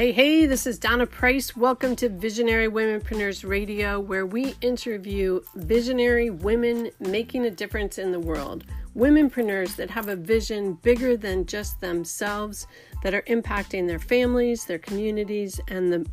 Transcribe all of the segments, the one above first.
Hey, hey, this is Donna Price. Welcome to Visionary Womenpreneurs Radio, where we interview visionary women making a difference in the world. Womenpreneurs that have a vision bigger than just themselves, that are impacting their families, their communities, and the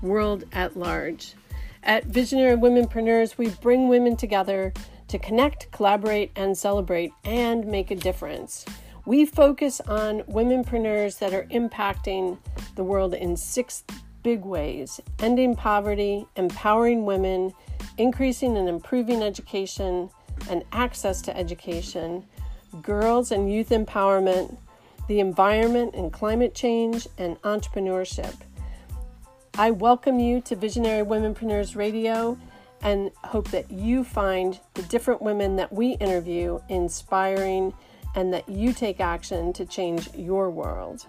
world at large. At Visionary Womenpreneurs, we bring women together to connect, collaborate, and celebrate and make a difference. We focus on womenpreneurs that are impacting the world in six big ways ending poverty, empowering women, increasing and improving education and access to education, girls and youth empowerment, the environment and climate change, and entrepreneurship. I welcome you to Visionary Womenpreneurs Radio and hope that you find the different women that we interview inspiring and that you take action to change your world.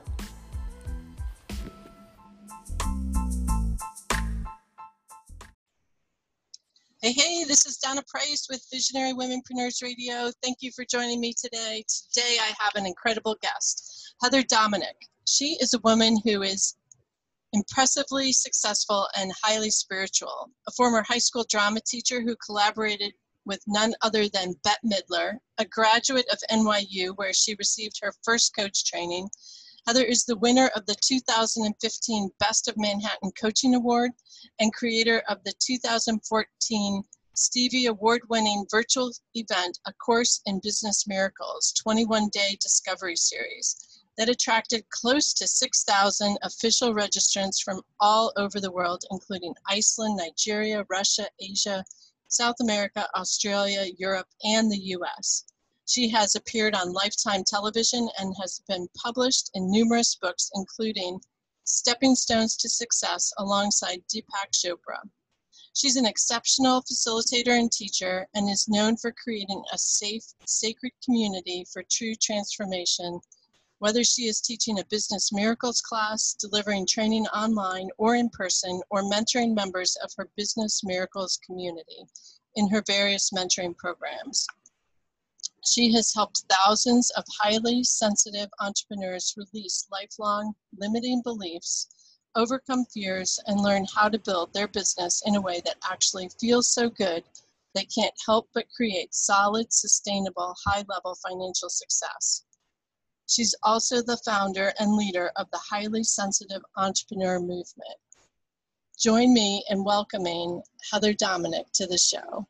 Hey, hey, this is Donna Price with Visionary Womenpreneurs Radio. Thank you for joining me today. Today I have an incredible guest, Heather Dominick. She is a woman who is impressively successful and highly spiritual, a former high school drama teacher who collaborated with none other than Bette Midler, a graduate of NYU where she received her first coach training. Heather is the winner of the 2015 Best of Manhattan Coaching Award and creator of the 2014 Stevie Award winning virtual event, A Course in Business Miracles 21 Day Discovery Series, that attracted close to 6,000 official registrants from all over the world, including Iceland, Nigeria, Russia, Asia, South America, Australia, Europe, and the US. She has appeared on Lifetime Television and has been published in numerous books, including Stepping Stones to Success alongside Deepak Chopra. She's an exceptional facilitator and teacher and is known for creating a safe, sacred community for true transformation whether she is teaching a business miracles class, delivering training online or in person, or mentoring members of her business miracles community in her various mentoring programs. She has helped thousands of highly sensitive entrepreneurs release lifelong limiting beliefs, overcome fears, and learn how to build their business in a way that actually feels so good they can't help but create solid, sustainable, high level financial success. She's also the founder and leader of the Highly Sensitive Entrepreneur Movement. Join me in welcoming Heather Dominick to the show.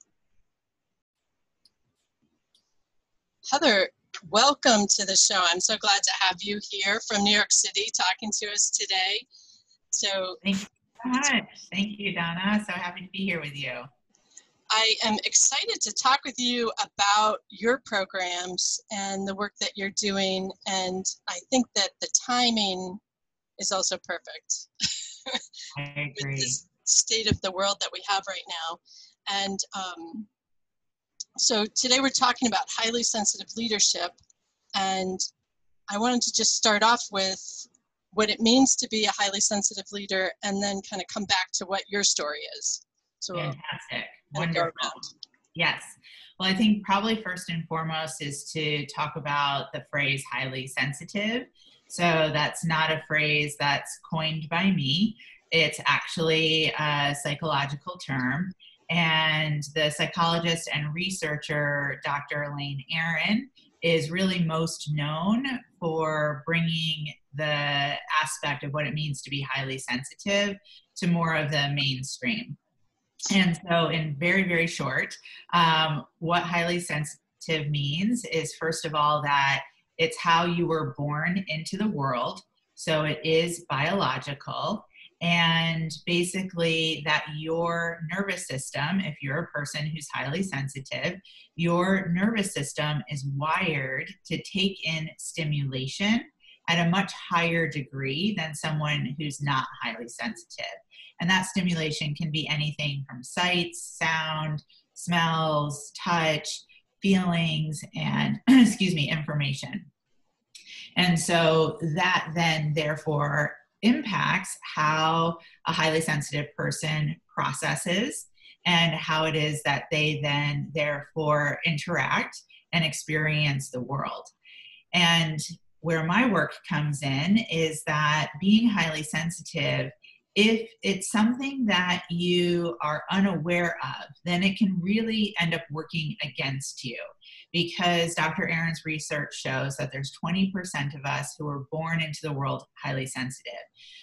Heather, welcome to the show. I'm so glad to have you here from New York City talking to us today. So, thank you. Thank you, Donna. So happy to be here with you. I am excited to talk with you about your programs and the work that you're doing. And I think that the timing is also perfect. I agree. with this state of the world that we have right now. And um, so today we're talking about highly sensitive leadership. And I wanted to just start off with what it means to be a highly sensitive leader and then kind of come back to what your story is. So fantastic. Wonderful. Yes. Well, I think probably first and foremost is to talk about the phrase highly sensitive. So that's not a phrase that's coined by me. It's actually a psychological term. And the psychologist and researcher, Dr. Elaine Aron, is really most known for bringing the aspect of what it means to be highly sensitive to more of the mainstream. And so, in very, very short, um, what highly sensitive means is first of all that it's how you were born into the world. So, it is biological. And basically, that your nervous system, if you're a person who's highly sensitive, your nervous system is wired to take in stimulation at a much higher degree than someone who's not highly sensitive. And that stimulation can be anything from sights, sound, smells, touch, feelings, and, excuse me, information. And so that then, therefore, impacts how a highly sensitive person processes and how it is that they then, therefore, interact and experience the world. And where my work comes in is that being highly sensitive if it's something that you are unaware of, then it can really end up working against you because Dr. Aron's research shows that there's 20% of us who are born into the world highly sensitive.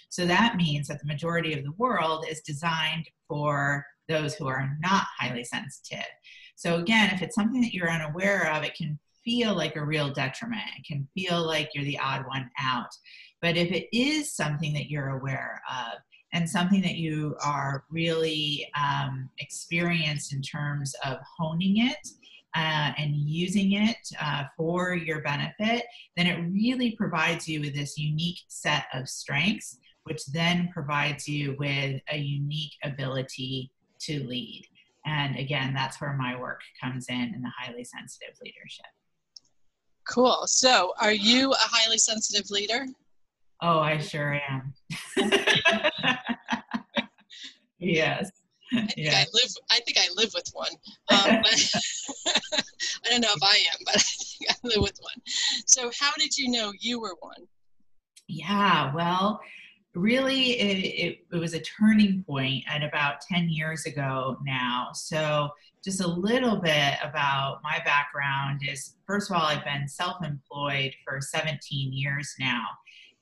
So that means that the majority of the world is designed for those who are not highly sensitive. So again, if it's something that you're unaware of, it can feel like a real detriment. It can feel like you're the odd one out. But if it is something that you're aware of, and something that you are really um, experienced in terms of honing it uh, and using it uh, for your benefit, then it really provides you with this unique set of strengths, which then provides you with a unique ability to lead. And again, that's where my work comes in in the highly sensitive leadership. Cool. So, are you a highly sensitive leader? Oh, I sure am. yes. I think. I live. I think I live with one. Um, but I don't know if I am, but I think I live with one. So, how did you know you were one? Yeah. Well, really, it, it, it was a turning point at about ten years ago now. So, just a little bit about my background is first of all, I've been self-employed for 17 years now.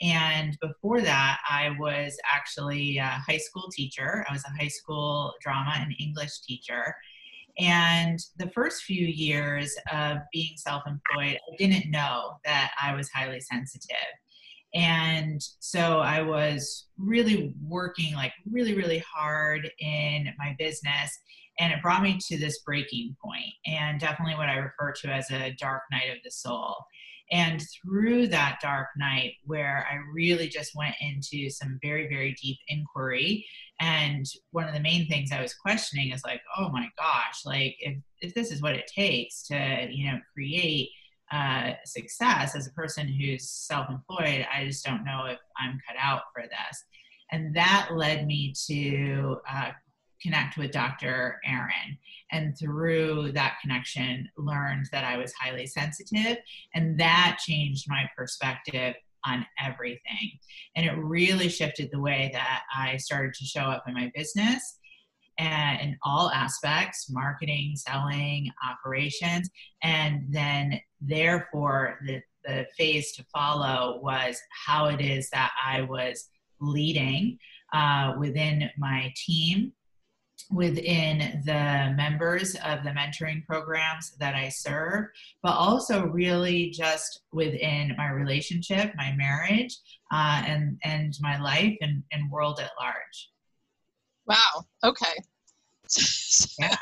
And before that, I was actually a high school teacher. I was a high school drama and English teacher. And the first few years of being self employed, I didn't know that I was highly sensitive. And so I was really working like really, really hard in my business. And it brought me to this breaking point, and definitely what I refer to as a dark night of the soul. And through that dark night, where I really just went into some very, very deep inquiry. And one of the main things I was questioning is like, oh my gosh, like if, if this is what it takes to, you know, create uh, success as a person who's self employed, I just don't know if I'm cut out for this. And that led me to uh, connect with Dr. Aron. And through that connection, learned that I was highly sensitive. And that changed my perspective on everything. And it really shifted the way that I started to show up in my business and in all aspects marketing, selling, operations. And then, therefore, the, the phase to follow was how it is that I was leading uh, within my team within the members of the mentoring programs that I serve, but also really just within my relationship, my marriage, uh, and and my life and, and world at large. Wow. Okay. yeah.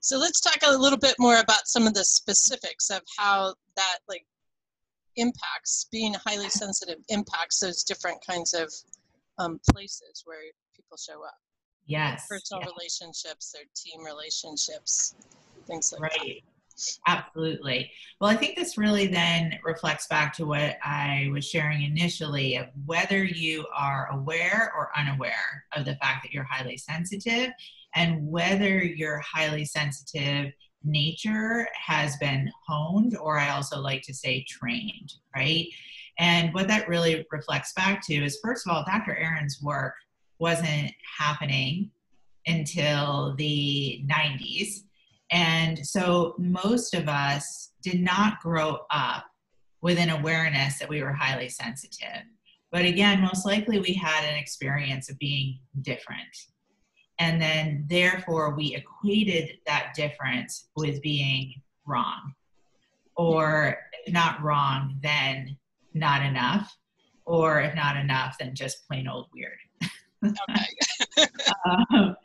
So let's talk a little bit more about some of the specifics of how that like impacts being highly sensitive impacts those different kinds of um, places where people show up. Yes. Personal relationships, their team relationships, things like right. that. Absolutely. Well, I think this really then reflects back to what I was sharing initially of whether you are aware or unaware of the fact that you're highly sensitive and whether your highly sensitive nature has been honed, or I also like to say trained, right? And what that really reflects back to is, first of all, Dr. Aron's work wasn't happening until the 90s. And so most of us did not grow up with an awareness that we were highly sensitive. But again, most likely we had an experience of being different. And then therefore we equated that difference with being wrong. Or if not wrong, then not enough. Or if not enough, then just plain old weird. Um,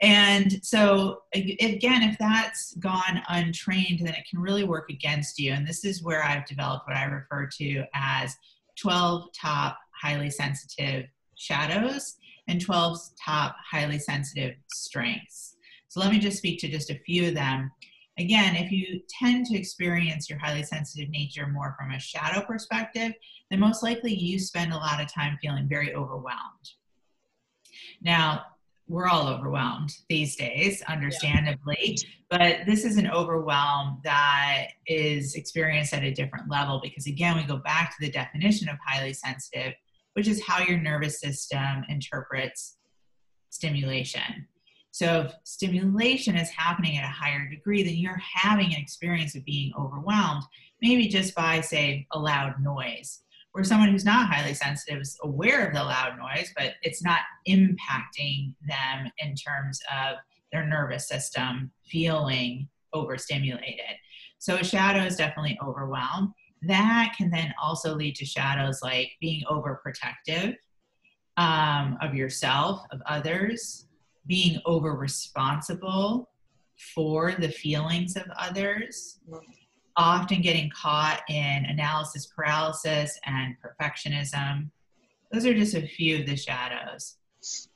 and so, again, if that's gone untrained, then it can really work against you. And this is where I've developed what I refer to as 12 top highly sensitive shadows and 12 top highly sensitive strengths. So, let me just speak to just a few of them. Again, if you tend to experience your highly sensitive nature more from a shadow perspective, then most likely you spend a lot of time feeling very overwhelmed now, we're all overwhelmed these days, understandably, yeah. but this is an overwhelm that is experienced at a different level because, again, we go back to the definition of highly sensitive, which is how your nervous system interprets stimulation. So, if stimulation is happening at a higher degree, then you're having an experience of being overwhelmed, maybe just by, say, a loud noise where someone who's not highly sensitive is aware of the loud noise, but it's not impacting them in terms of their nervous system feeling overstimulated. So a shadow is definitely overwhelmed. That can then also lead to shadows like being overprotective um, of yourself, of others, being over responsible for the feelings of others, often getting caught in analysis paralysis and perfectionism. Those are just a few of the shadows.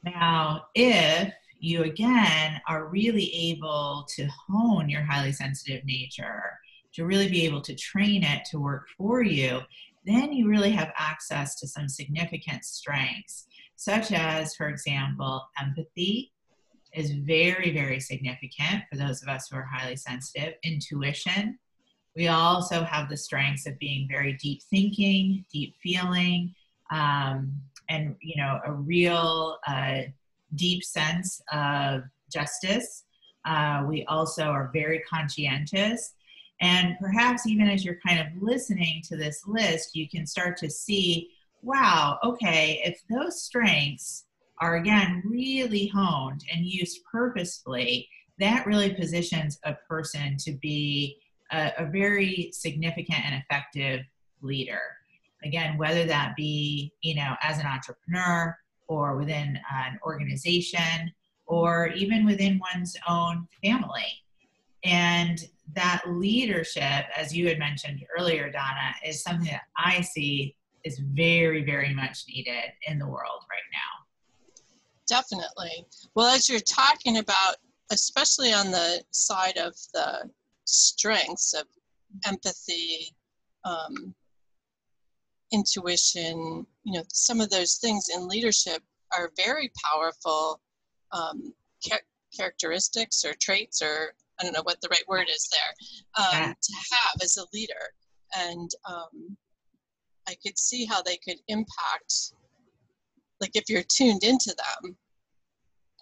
Now, if you again are really able to hone your highly sensitive nature, to really be able to train it to work for you, then you really have access to some significant strengths, such as, for example, empathy is very, very significant for those of us who are highly sensitive, intuition we also have the strengths of being very deep thinking, deep feeling, um, and you know a real uh, deep sense of justice. Uh, we also are very conscientious. And perhaps even as you're kind of listening to this list, you can start to see wow, okay, if those strengths are again really honed and used purposefully, that really positions a person to be a, a very significant and effective leader. Again, whether that be, you know, as an entrepreneur or within an organization or even within one's own family. And that leadership, as you had mentioned earlier, Donna, is something that I see is very, very much needed in the world right now. Definitely. Well, as you're talking about, especially on the side of the strengths of empathy, um, intuition, you know, some of those things in leadership are very powerful um, char- characteristics or traits, or I don't know what the right word is there, um, yeah. to have as a leader. And um, I could see how they could impact, like if you're tuned into them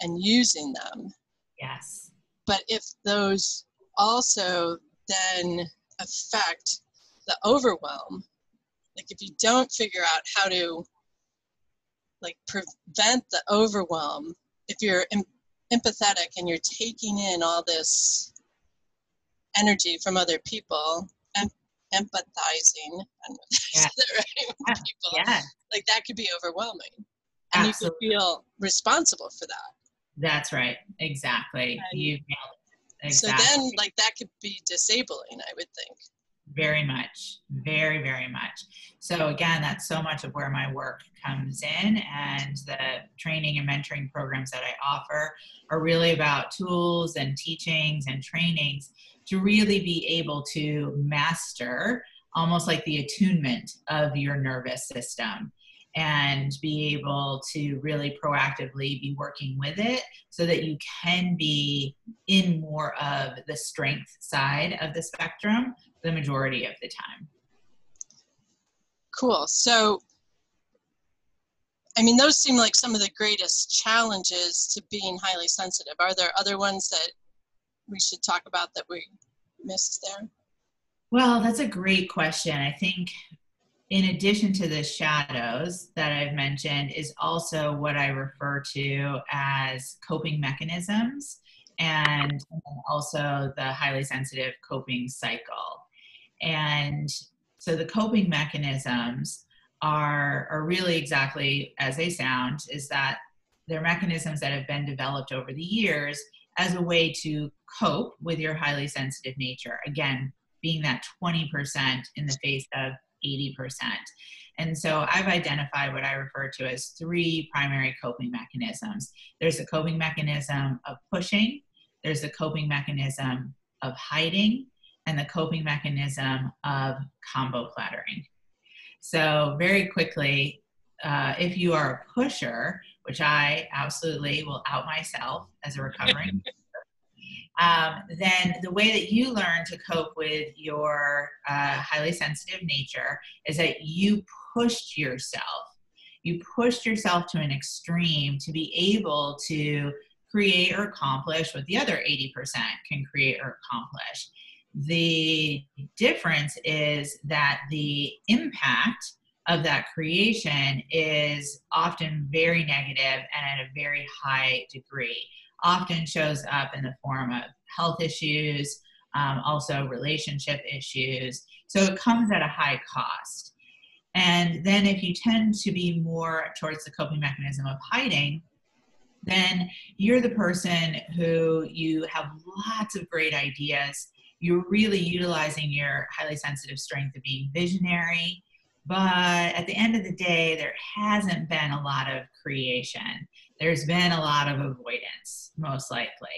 and using them. Yes. But if those also then affect the overwhelm. Like if you don't figure out how to like prevent the overwhelm, if you're em- empathetic and you're taking in all this energy from other people, em- empathizing, yeah. right, yeah. people, yeah. like that could be overwhelming. And Absolutely. you could feel responsible for that. That's right. Exactly. And, you Exactly. So then, like, that could be disabling, I would think. Very much, very, very much. So, again, that's so much of where my work comes in, and the training and mentoring programs that I offer are really about tools and teachings and trainings to really be able to master almost like the attunement of your nervous system and be able to really proactively be working with it so that you can be in more of the strength side of the spectrum the majority of the time. Cool. So, I mean, those seem like some of the greatest challenges to being highly sensitive. Are there other ones that we should talk about that we missed there? Well, that's a great question. I think in addition to the shadows that I've mentioned, is also what I refer to as coping mechanisms and also the highly sensitive coping cycle. And so the coping mechanisms are, are really exactly as they sound is that they're mechanisms that have been developed over the years as a way to cope with your highly sensitive nature. Again, being that 20% in the face of 80%. And so I've identified what I refer to as three primary coping mechanisms. There's a coping mechanism of pushing, there's a coping mechanism of hiding, and the coping mechanism of combo plattering. So, very quickly, uh, if you are a pusher, which I absolutely will out myself as a recovering. um, then the way that you learn to cope with your uh, highly sensitive nature is that you pushed yourself. You pushed yourself to an extreme to be able to create or accomplish what the other 80% can create or accomplish. The difference is that the impact of that creation is often very negative and at a very high degree. Often shows up in the form of health issues, um, also relationship issues. So it comes at a high cost. And then if you tend to be more towards the coping mechanism of hiding, then you're the person who you have lots of great ideas. You're really utilizing your highly sensitive strength of being visionary. But at the end of the day, there hasn't been a lot of creation. There's been a lot of avoidance, most likely.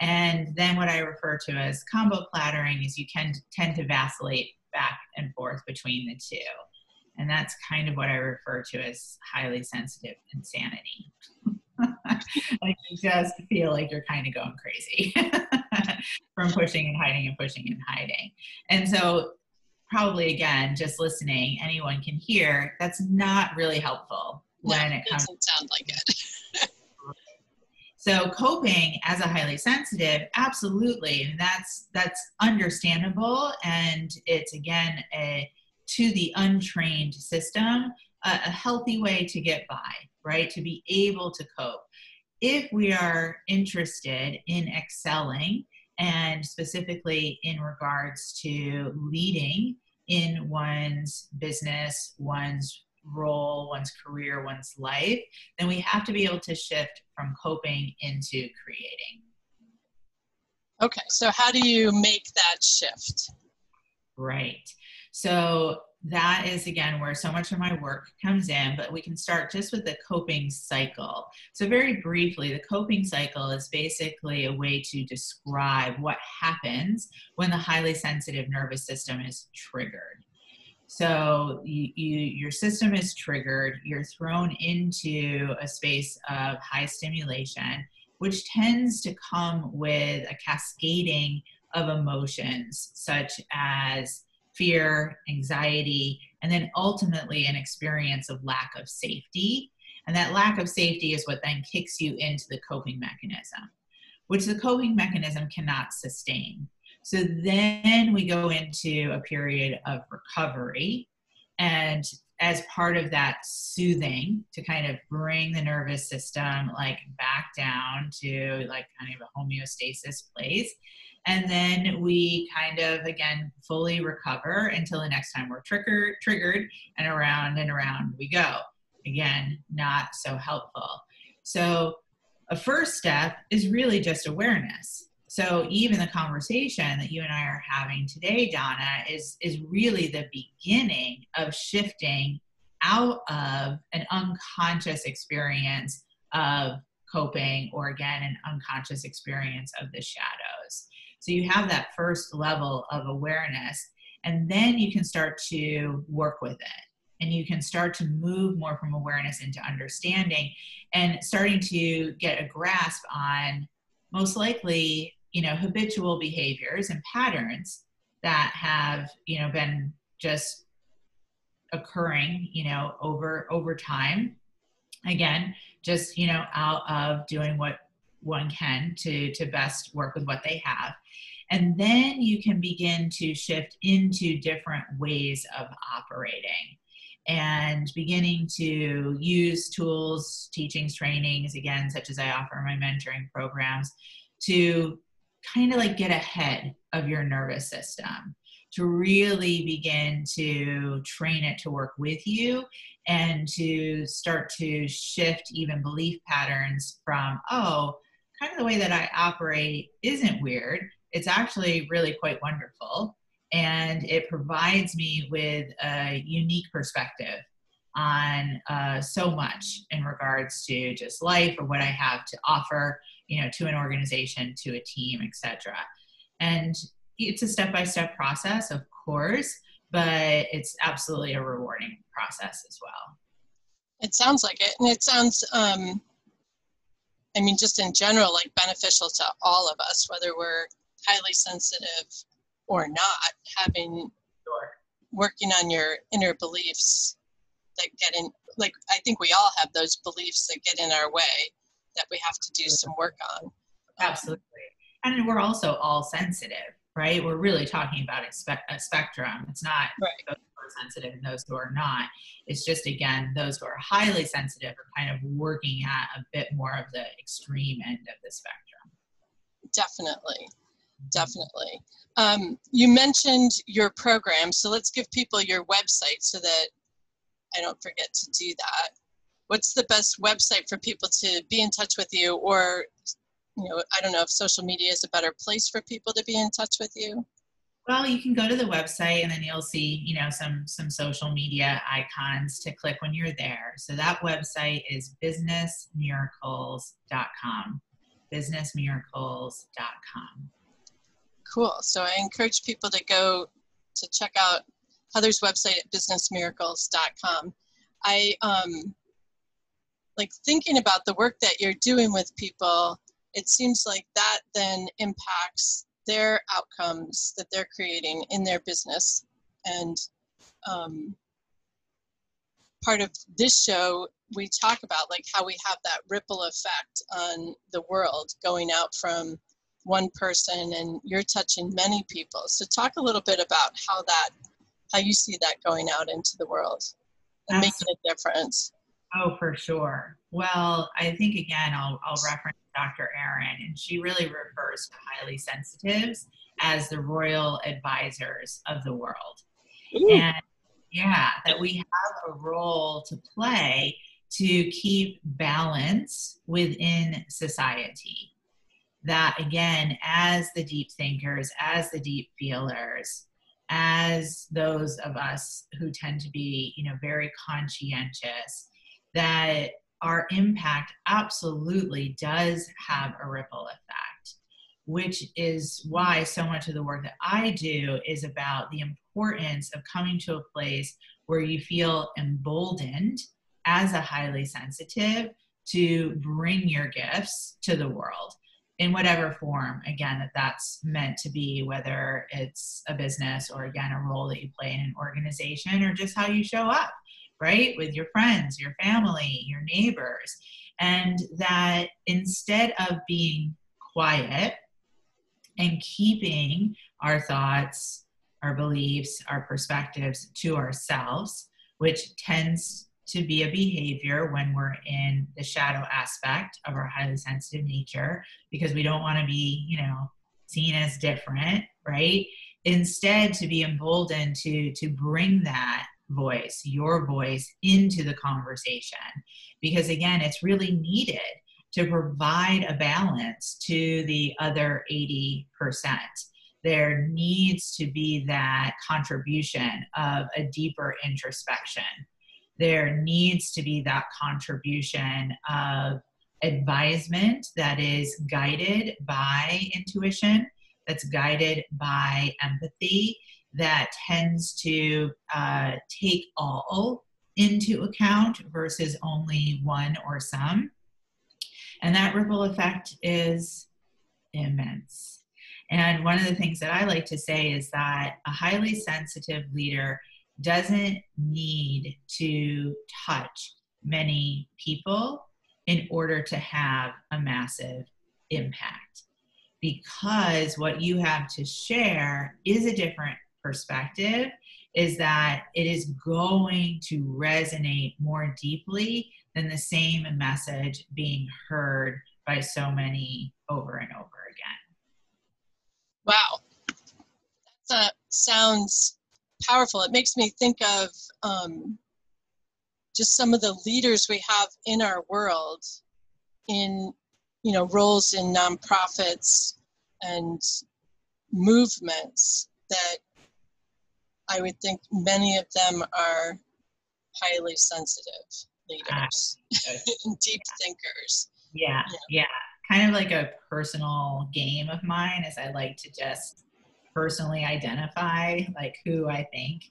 And then what I refer to as combo plattering is you can tend to vacillate back and forth between the two. And that's kind of what I refer to as highly sensitive insanity. like you just feel like you're kind of going crazy from pushing and hiding and pushing and hiding. And so probably again, just listening, anyone can hear that's not really helpful when it comes. Doesn't sound like it. so coping as a highly sensitive, absolutely, and that's that's understandable, and it's again a to the untrained system a, a healthy way to get by, right? To be able to cope. If we are interested in excelling and specifically in regards to leading in one's business, one's role, one's career, one's life, then we have to be able to shift from coping into creating. Okay, so how do you make that shift? Right. So that is again where so much of my work comes in but we can start just with the coping cycle so very briefly the coping cycle is basically a way to describe what happens when the highly sensitive nervous system is triggered so you, you, your system is triggered you're thrown into a space of high stimulation which tends to come with a cascading of emotions such as fear, anxiety, and then ultimately an experience of lack of safety. And that lack of safety is what then kicks you into the coping mechanism, which the coping mechanism cannot sustain. So then we go into a period of recovery. And as part of that soothing to kind of bring the nervous system like back down to like kind of a homeostasis place. And then we kind of again fully recover until the next time we're triggered triggered and around and around we go. Again not so helpful. So a first step is really just awareness so even the conversation that you and i are having today donna is is really the beginning of shifting out of an unconscious experience of coping or again an unconscious experience of the shadows so you have that first level of awareness, and then you can start to work with it. And you can start to move more from awareness into understanding and starting to get a grasp on most likely, you know, habitual behaviors and patterns that have, you know, been just occurring, you know, over over time. Again, just, you know, out of doing what one can to to best work with what they have and then you can begin to shift into different ways of operating and beginning to use tools teachings trainings again such as i offer my mentoring programs to kind of like get ahead of your nervous system to really begin to train it to work with you and to start to shift even belief patterns from oh kind of the way that I operate isn't weird. It's actually really quite wonderful. And it provides me with a unique perspective on uh, so much in regards to just life or what I have to offer, you know, to an organization, to a team, etc. And it's a step-by-step process, of course, but it's absolutely a rewarding process as well. It sounds like it, and it sounds. Um, I mean, just in general, like beneficial to all of us, whether we're highly sensitive or not. Having Sure. working on your inner beliefs that get in like i think we all have those beliefs that get in our way that we have to do some work on Absolutely. And we're also all sensitive, right? We're really talking about a, spe- a spectrum. It's not Right. those who are sensitive and those who are not. It's just, again, those who are highly sensitive are kind of working at a bit more of the extreme end of the spectrum. definitely definitely um, you mentioned your program so let's give people your website so that i don't forget to do that what's the best website for people to be in touch with you or you know i don't know if social media is a better place for people to be in touch with you Well, you can go to the website and then you'll see, you know, some some social media icons to click when you're there. So that website is businessmiracles.com. businessmiracles.com. Cool. So I encourage people to go to check out Heather's website at businessmiracles.com. I um, like thinking about the work that you're doing with people. It seems like that then impacts their outcomes that they're creating in their business. And um, part of this show, we talk about like how we have that ripple effect on the world going out from one person and you're touching many people. So talk a little bit about how that how you see that going out into the world and making a difference. Oh, for sure. Well, I think again, I'll, I'll reference Dr. Aron, and she really refers to highly sensitives as the royal advisors of the world. And yeah, that we have a role to play to keep balance within society. That again, as the deep thinkers, as the deep feelers, as those of us who tend to be, you know, very conscientious, that our impact absolutely does have a ripple effect, which is why so much of the work that I do is about the importance of coming to a place where you feel emboldened as a highly sensitive to bring your gifts to the world in whatever form again that that's meant to be whether it's a business or again a role that you play in an organization or just how you show up right with your friends your family your neighbors and that instead of being quiet and keeping our thoughts our beliefs our perspectives to ourselves which tends to be a behavior when we're in the shadow aspect of our highly sensitive nature because we don't want to be, you know, seen as different, right? Instead, to be emboldened to to bring that voice, your voice, into the conversation, because again, it's really needed to provide a balance to the other 80%. There needs to be that contribution of a deeper introspection there needs to be that contribution of advisement that is guided by intuition, that's guided by empathy, that tends to uh, take all into account versus only one or some. And that ripple effect is immense. And one of the things that I like to say is that a highly sensitive leader doesn't need to touch many people in order to have a massive impact because what you have to share is a different perspective is that it is going to resonate more deeply than the same message being heard by so many over and over again. Wow. That sounds powerful. It makes me think of um, just some of the leaders we have in our world in, you know, roles in nonprofits and movements that I would think many of them are highly sensitive leaders and ah. deep thinkers. Yeah, yeah. Kind of like a personal game of mine is I like to just personally identify like who I think,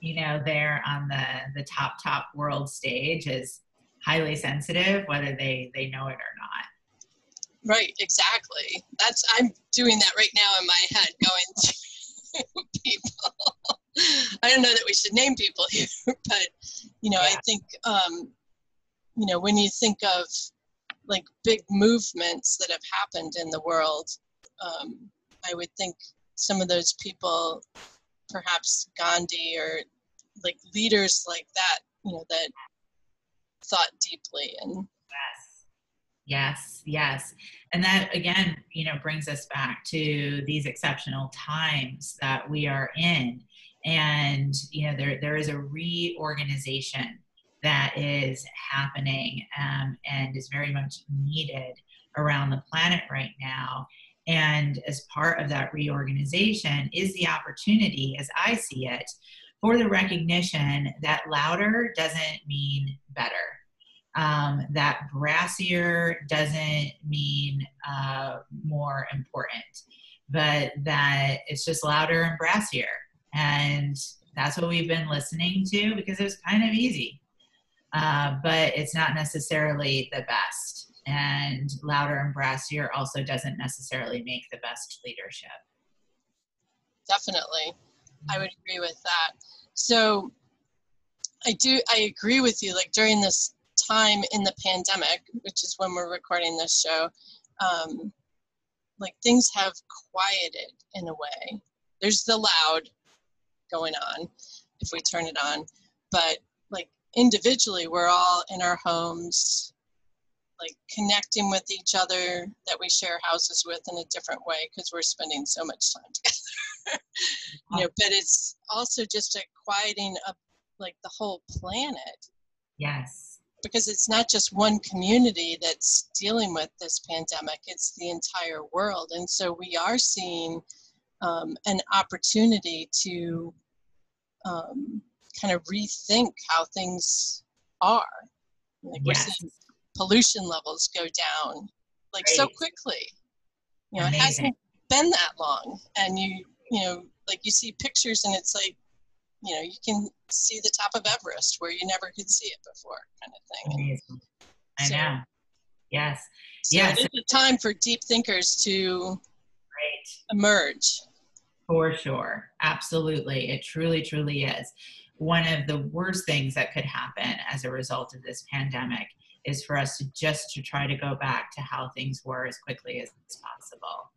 you know, there on the the top top world stage is highly sensitive, whether they they know it or not. Right, exactly. That's I'm doing that right now in my head, going to people. I don't know that we should name people here, but you know, yeah. I think um, you know when you think of like big movements that have happened in the world, um, I would think some of those people, perhaps Gandhi or like leaders like that, you know, that thought deeply and yes. Yes yes. And that again you know brings us back to these exceptional times that we are in and you know there there is a reorganization that is happening um, and is very much needed around the planet right now and as part of that reorganization is the opportunity as i see it for the recognition that louder doesn't mean better. Um, that brassier doesn't mean uh, more important, but that it's just louder and brassier. And that's what we've been listening to because it was kind of easy. Uh, but it's not necessarily the best. And louder and brassier also doesn't necessarily make the best leadership. Definitely. I would agree with that. So I do, I agree with you. Like during this time in the pandemic, which is when we're recording this show, um, like things have quieted in a way. There's the loud going on if we turn it on, but like individually, we're all in our homes, like connecting with each other that we share houses with in a different way because we're spending so much time together. you know, but it's also just a quieting up like the whole planet. Yes. Because it's not just one community that's dealing with this pandemic, it's the entire world. And so we are seeing um, an opportunity to um, kind of rethink how things are. Like yes. we're seeing pollution levels go down like so quickly. You know, Amazing. it hasn't been that long. And you you know, like you see pictures and it's like, you know, you can see the top of Everest where you never could see it before, kind of thing. Amazing. I so, know. Yes. So yes. It is a time for deep thinkers to right. emerge. For sure. Absolutely. It truly, truly is. One of the worst things that could happen as a result of this pandemic is for us to just to try to go back to how things were as quickly as possible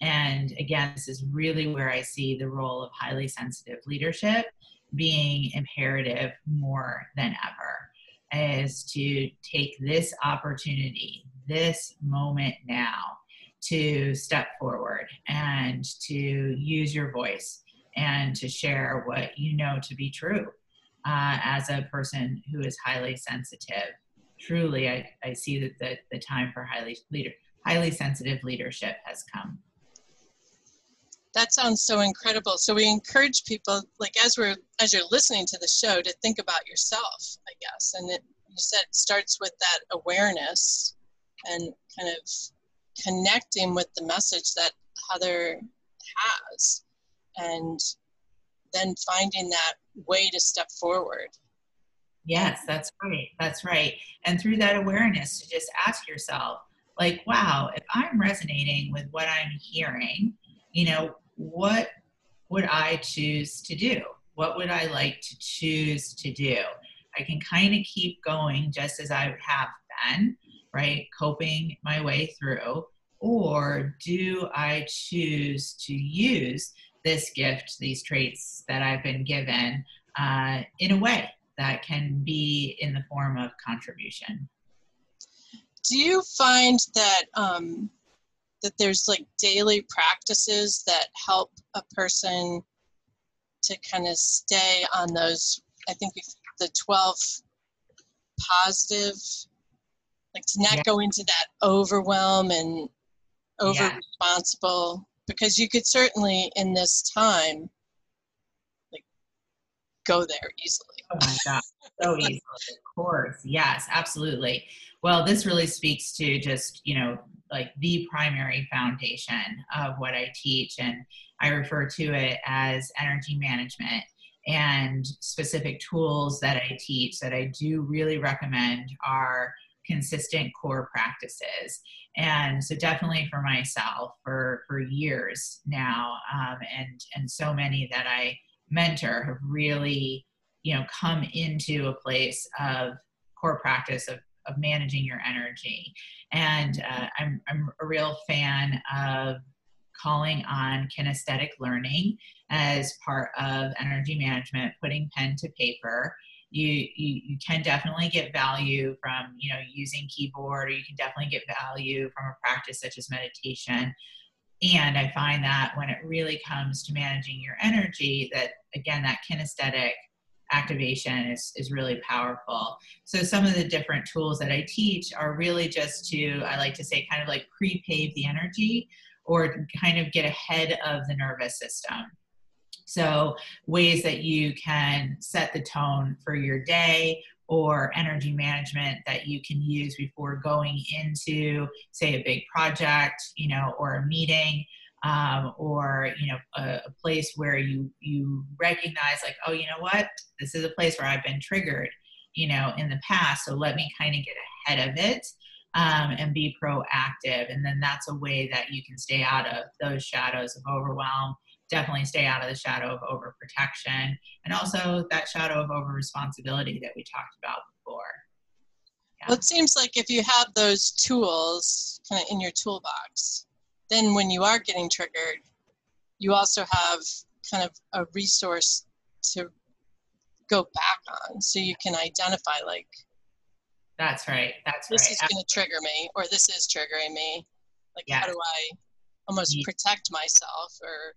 and again, this is really where I see the role of highly sensitive leadership being imperative more than ever, is to take this opportunity, this moment now, to step forward and to use your voice and to share what you know to be true uh, as a person who is highly sensitive. Truly, I, I see that the, the time for highly leader, highly sensitive leadership has come. That sounds so incredible. So we encourage people like as we're as you're listening to the show to think about yourself i guess. And it, you said starts with that awareness and kind of connecting with the message that heather has and then finding that way to step forward yes that's right that's right and through that awareness to just ask yourself like wow if i'm resonating with what i'm hearing you know what would I choose to do? What would I like to choose to do? I can kind of keep going just as I have been, right? Coping my way through. Or do I choose to use this gift, these traits that I've been given, uh, in a way that can be in the form of contribution? Do you find that um, that there's like daily practices that help a person to kind of stay on those i think the 12 positive like to not yeah. go into that overwhelm and over yeah. responsible because you could certainly in this time like go there easily oh my god so easily of course yes absolutely well this really speaks to just you know like the primary foundation of what I teach. And I refer to it as energy management. and specific tools that I teach that I do really recommend are consistent core practices. And so definitely for myself for, for years now, um, and, and so many that I mentor have really, you know, come into a place of core practice of, of managing your energy. And uh, I'm, I'm a real fan of calling on kinesthetic learning as part of energy management, putting pen to paper. You, you, you can definitely get value from you know using keyboard or you can definitely get value from a practice such as meditation and i find that when it really comes to managing your energy that again that kinesthetic activation is, is really powerful. So some of the different tools that I teach are really just to, I like to say, kind of like pre-pave the energy or kind of get ahead of the nervous system. So ways that you can set the tone for your day or energy management that you can use before going into say a big project, you know, or a meeting um, or you know a, a, place where you you recognize like oh you know what? This is a place where i've been triggered you know in the past so let me kind of get ahead of it um, and be proactive. And then that's a way that you can stay out of those shadows of overwhelm definitely stay out of the shadow of overprotection and also that shadow of over responsibility that we talked about before yeah. well it seems like if you have those tools kind of in your toolbox then when you are getting triggered, you also have kind of a resource to go back on so you can identify like that's right that's this right. is going to trigger me or this is triggering me like yes. how do i almost protect myself or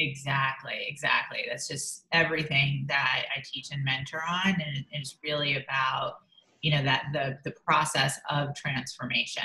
exactly exactly that's just everything that i teach and mentor on and it's really about you know that the the process of transformation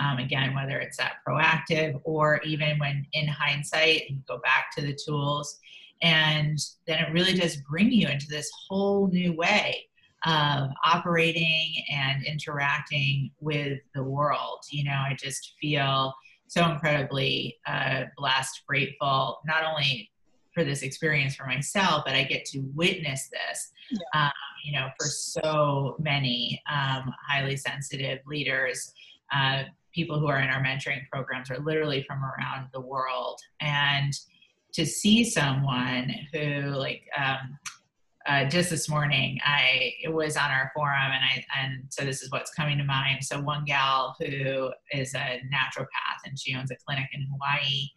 um, again, whether it's that proactive or even when in hindsight, you go back to the tools, and then it really does bring you into this whole new way of operating and interacting with the world. You know, I just feel so incredibly uh, blessed, grateful, not only for this experience for myself, but I get to witness this, yeah. um, you know, for so many um, highly sensitive leaders. Uh, people who are in our mentoring programs are literally from around the world and to see someone who like um, uh, just this morning i it was on our forum and i and so this is what's coming to mind. So one gal who is a naturopath and she owns a clinic in hawaii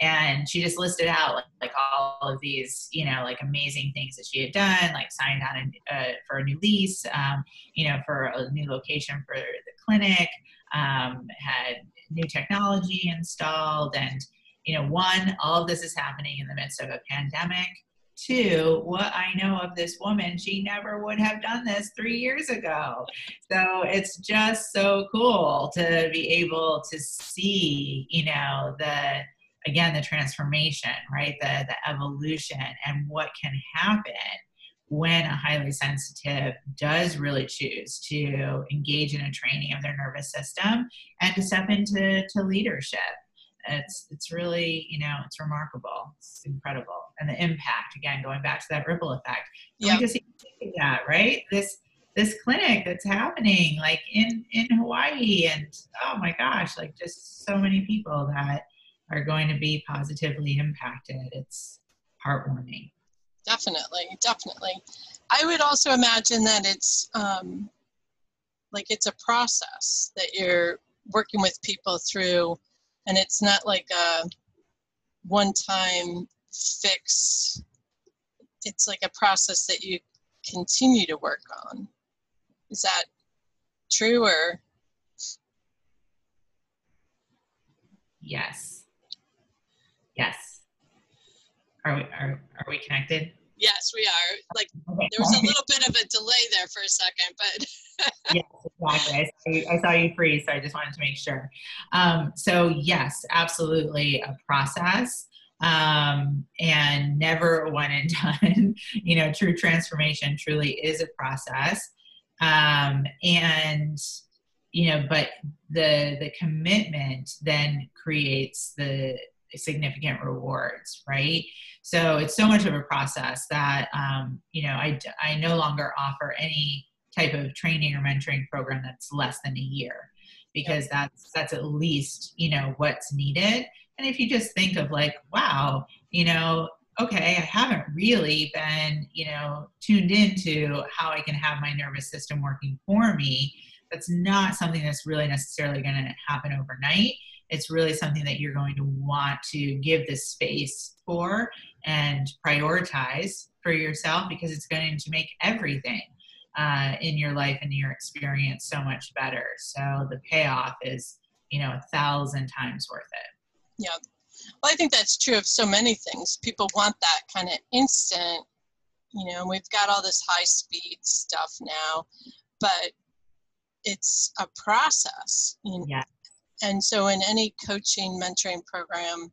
and she just listed out like, like all of these you know like amazing things that she had done like signed on a, uh, for a new lease um, you know for a new location for the clinic um, had new technology installed and you know one all of this is happening in the midst of a pandemic two what i know of this woman she never would have done this three years ago. So it's just so cool to be able to see you know the again the transformation right? The the evolution and what can happen when a highly sensitive does really choose to engage in a training of their nervous system and to step into to leadership it's it's really you know it's remarkable. It's incredible. And the impact again going back to that ripple effect. Yeah. just that right? This this clinic that's happening like in in hawaii and oh my gosh like just so many people that are going to be positively impacted. It's heartwarming. Definitely. Definitely. I would also imagine that it's um, like it's a process that you're working with people through and it's not like a one time fix. It's like a process that you continue to work on. Is that true or? Yes. Yes. Are we are, are we connected? Yes, we are. Like okay. there was a little bit of a delay there for a second, but yes, exactly. I saw, you, I saw you freeze, so I just wanted to make sure. Um, so yes, absolutely a process um, and never one and done. you know, true transformation truly is a process, um, and you know, but the the commitment then creates the significant rewards, right? So it's so much of a process that um, you know I I no longer offer any type of training or mentoring program that's less than a year because that's that's at least you know what's needed. And if you just think of like wow you know okay i haven't really been you know tuned into how i can have my nervous system working for me that's not something that's really necessarily going to happen overnight it's really something that you're going to want to give this space for and prioritize for yourself because it's going to make everything uh, in your life and your experience so much better. So the payoff is, you know, a thousand times worth it. Yeah. Well, I think that's true of so many things. People want that kind of instant, you know, we've got all this high speed stuff now, but it's a process. You know? Yeah. And so in any coaching, mentoring program,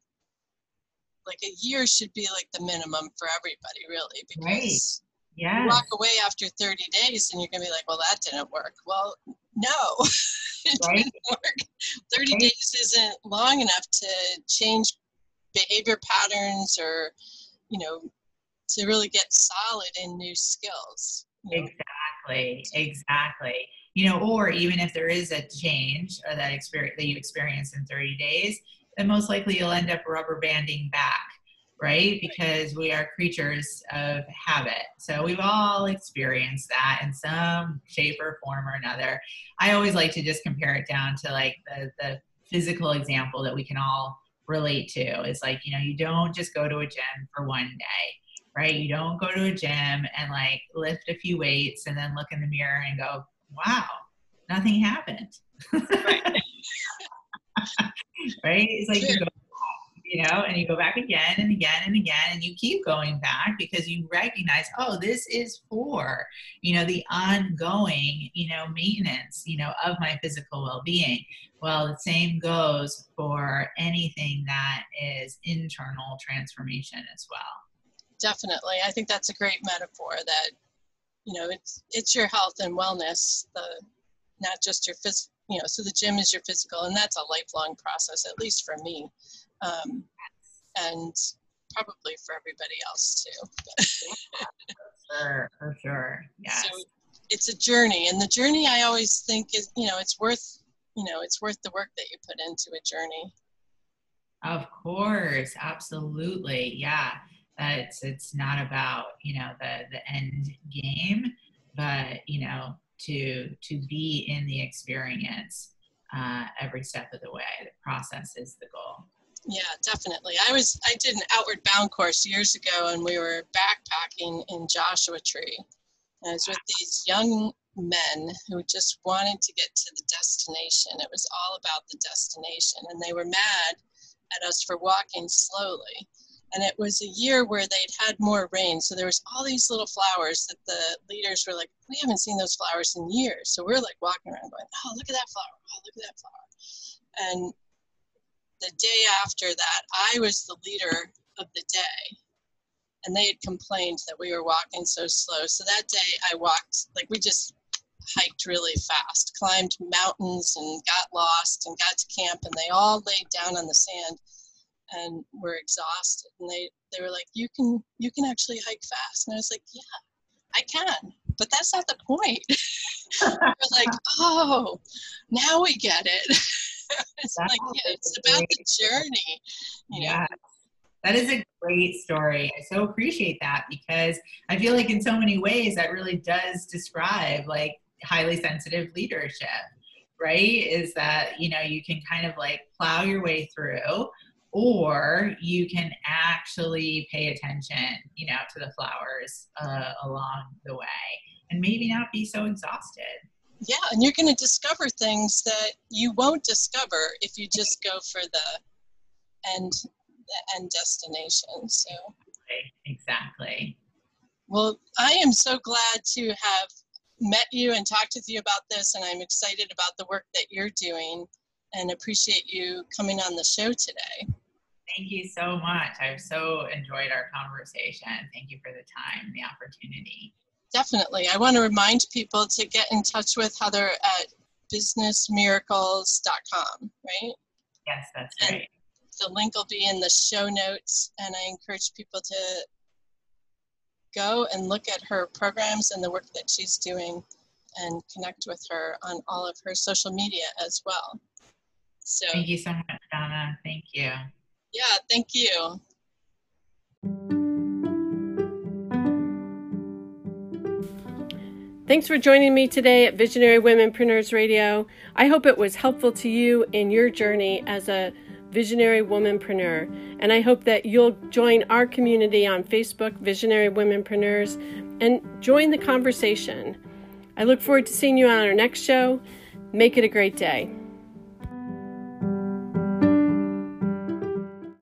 like a year should be like the minimum for everybody, really, because yeah. walk away after 30 days and you're going to be like, well, that didn't work. Well, no, it right. didn't work. 30 right. days isn't long enough to change behavior patterns or, you know, to really get solid in new skills. Exactly, exactly. You know, or even if there is a change or that experience that you experience in 30 days, then most likely you'll end up rubber banding back right? Because we are creatures of habit. So we've all experienced that in some shape or form or another. I always like to just compare it down to like the, the physical example that we can all relate to is like, you know, you don't just go to a gym for one day, right? You don't go to a gym and like lift a few weights and then look in the mirror and go, wow, nothing happened. right? right? It's like you go you know, and you go back again and again and again, and you keep going back because you recognize, oh, this is for, you know, the ongoing, you know, maintenance, you know, of my physical well being. Well, the same goes for anything that is internal transformation as well. Definitely. I think that's a great metaphor that, you know, it's, it's your health and wellness, the, not just your physical, you know, so the gym is your physical, and that's a lifelong process, at least for me um, and probably for everybody else too. for sure, for sure. Yeah. So it's a journey, and the journey I always think is, you know, it's worth, you know, it's worth the work that you put into a journey. Of course, absolutely, yeah. It's it's not about you know the the end game, but you know to to be in the experience uh, every step of the way. The process is the goal. Yeah, definitely. I was I did an outward bound course years ago, and we were backpacking in Joshua Tree. And I was with these young men who just wanted to get to the destination. It was all about the destination, and they were mad at us for walking slowly. And it was a year where they'd had more rain, so there was all these little flowers that the leaders were like, "We haven't seen those flowers in years." So we're like walking around, going, "Oh, look at that flower! Oh, look at that flower!" And the day after that, I was the leader of the day. And they had complained that we were walking so slow. So that day I walked, like we just hiked really fast, climbed mountains and got lost and got to camp. And they all laid down on the sand and were exhausted. And they, they were like, you can, you can actually hike fast. And I was like, yeah, I can, but that's not the point. we're like, oh, now we get it. it's like yeah, it's about the journey. yeah. That is a great story. I so appreciate that because I feel like in so many ways that really does describe like highly sensitive leadership, right? Is that, you know, you can kind of like plow your way through or you can actually pay attention, you know, to the flowers uh, along the way and maybe not be so exhausted. Yeah and you're going to discover things that you won't discover if you just go for the end the end destination so. Exactly. Well i am so glad to have met you and talked with you about this and i'm excited about the work that you're doing and appreciate you coming on the show today thank you so much i've so enjoyed our conversation thank you for the time the opportunity Definitely. I want to remind people to get in touch with Heather at businessmiracles.com, right? Yes, that's right. The link will be in the show notes, and I encourage people to go and look at her programs and the work that she's doing and connect with her on all of her social media as well. So thank you so much, Donna. Thank you. Yeah, thank you. Thanks for joining me today at Visionary Womenpreneurs Radio. I hope it was helpful to you in your journey as a visionary womanpreneur. And I hope that you'll join our community on Facebook, Visionary Womenpreneurs, and join the conversation. I look forward to seeing you on our next show. Make it a great day.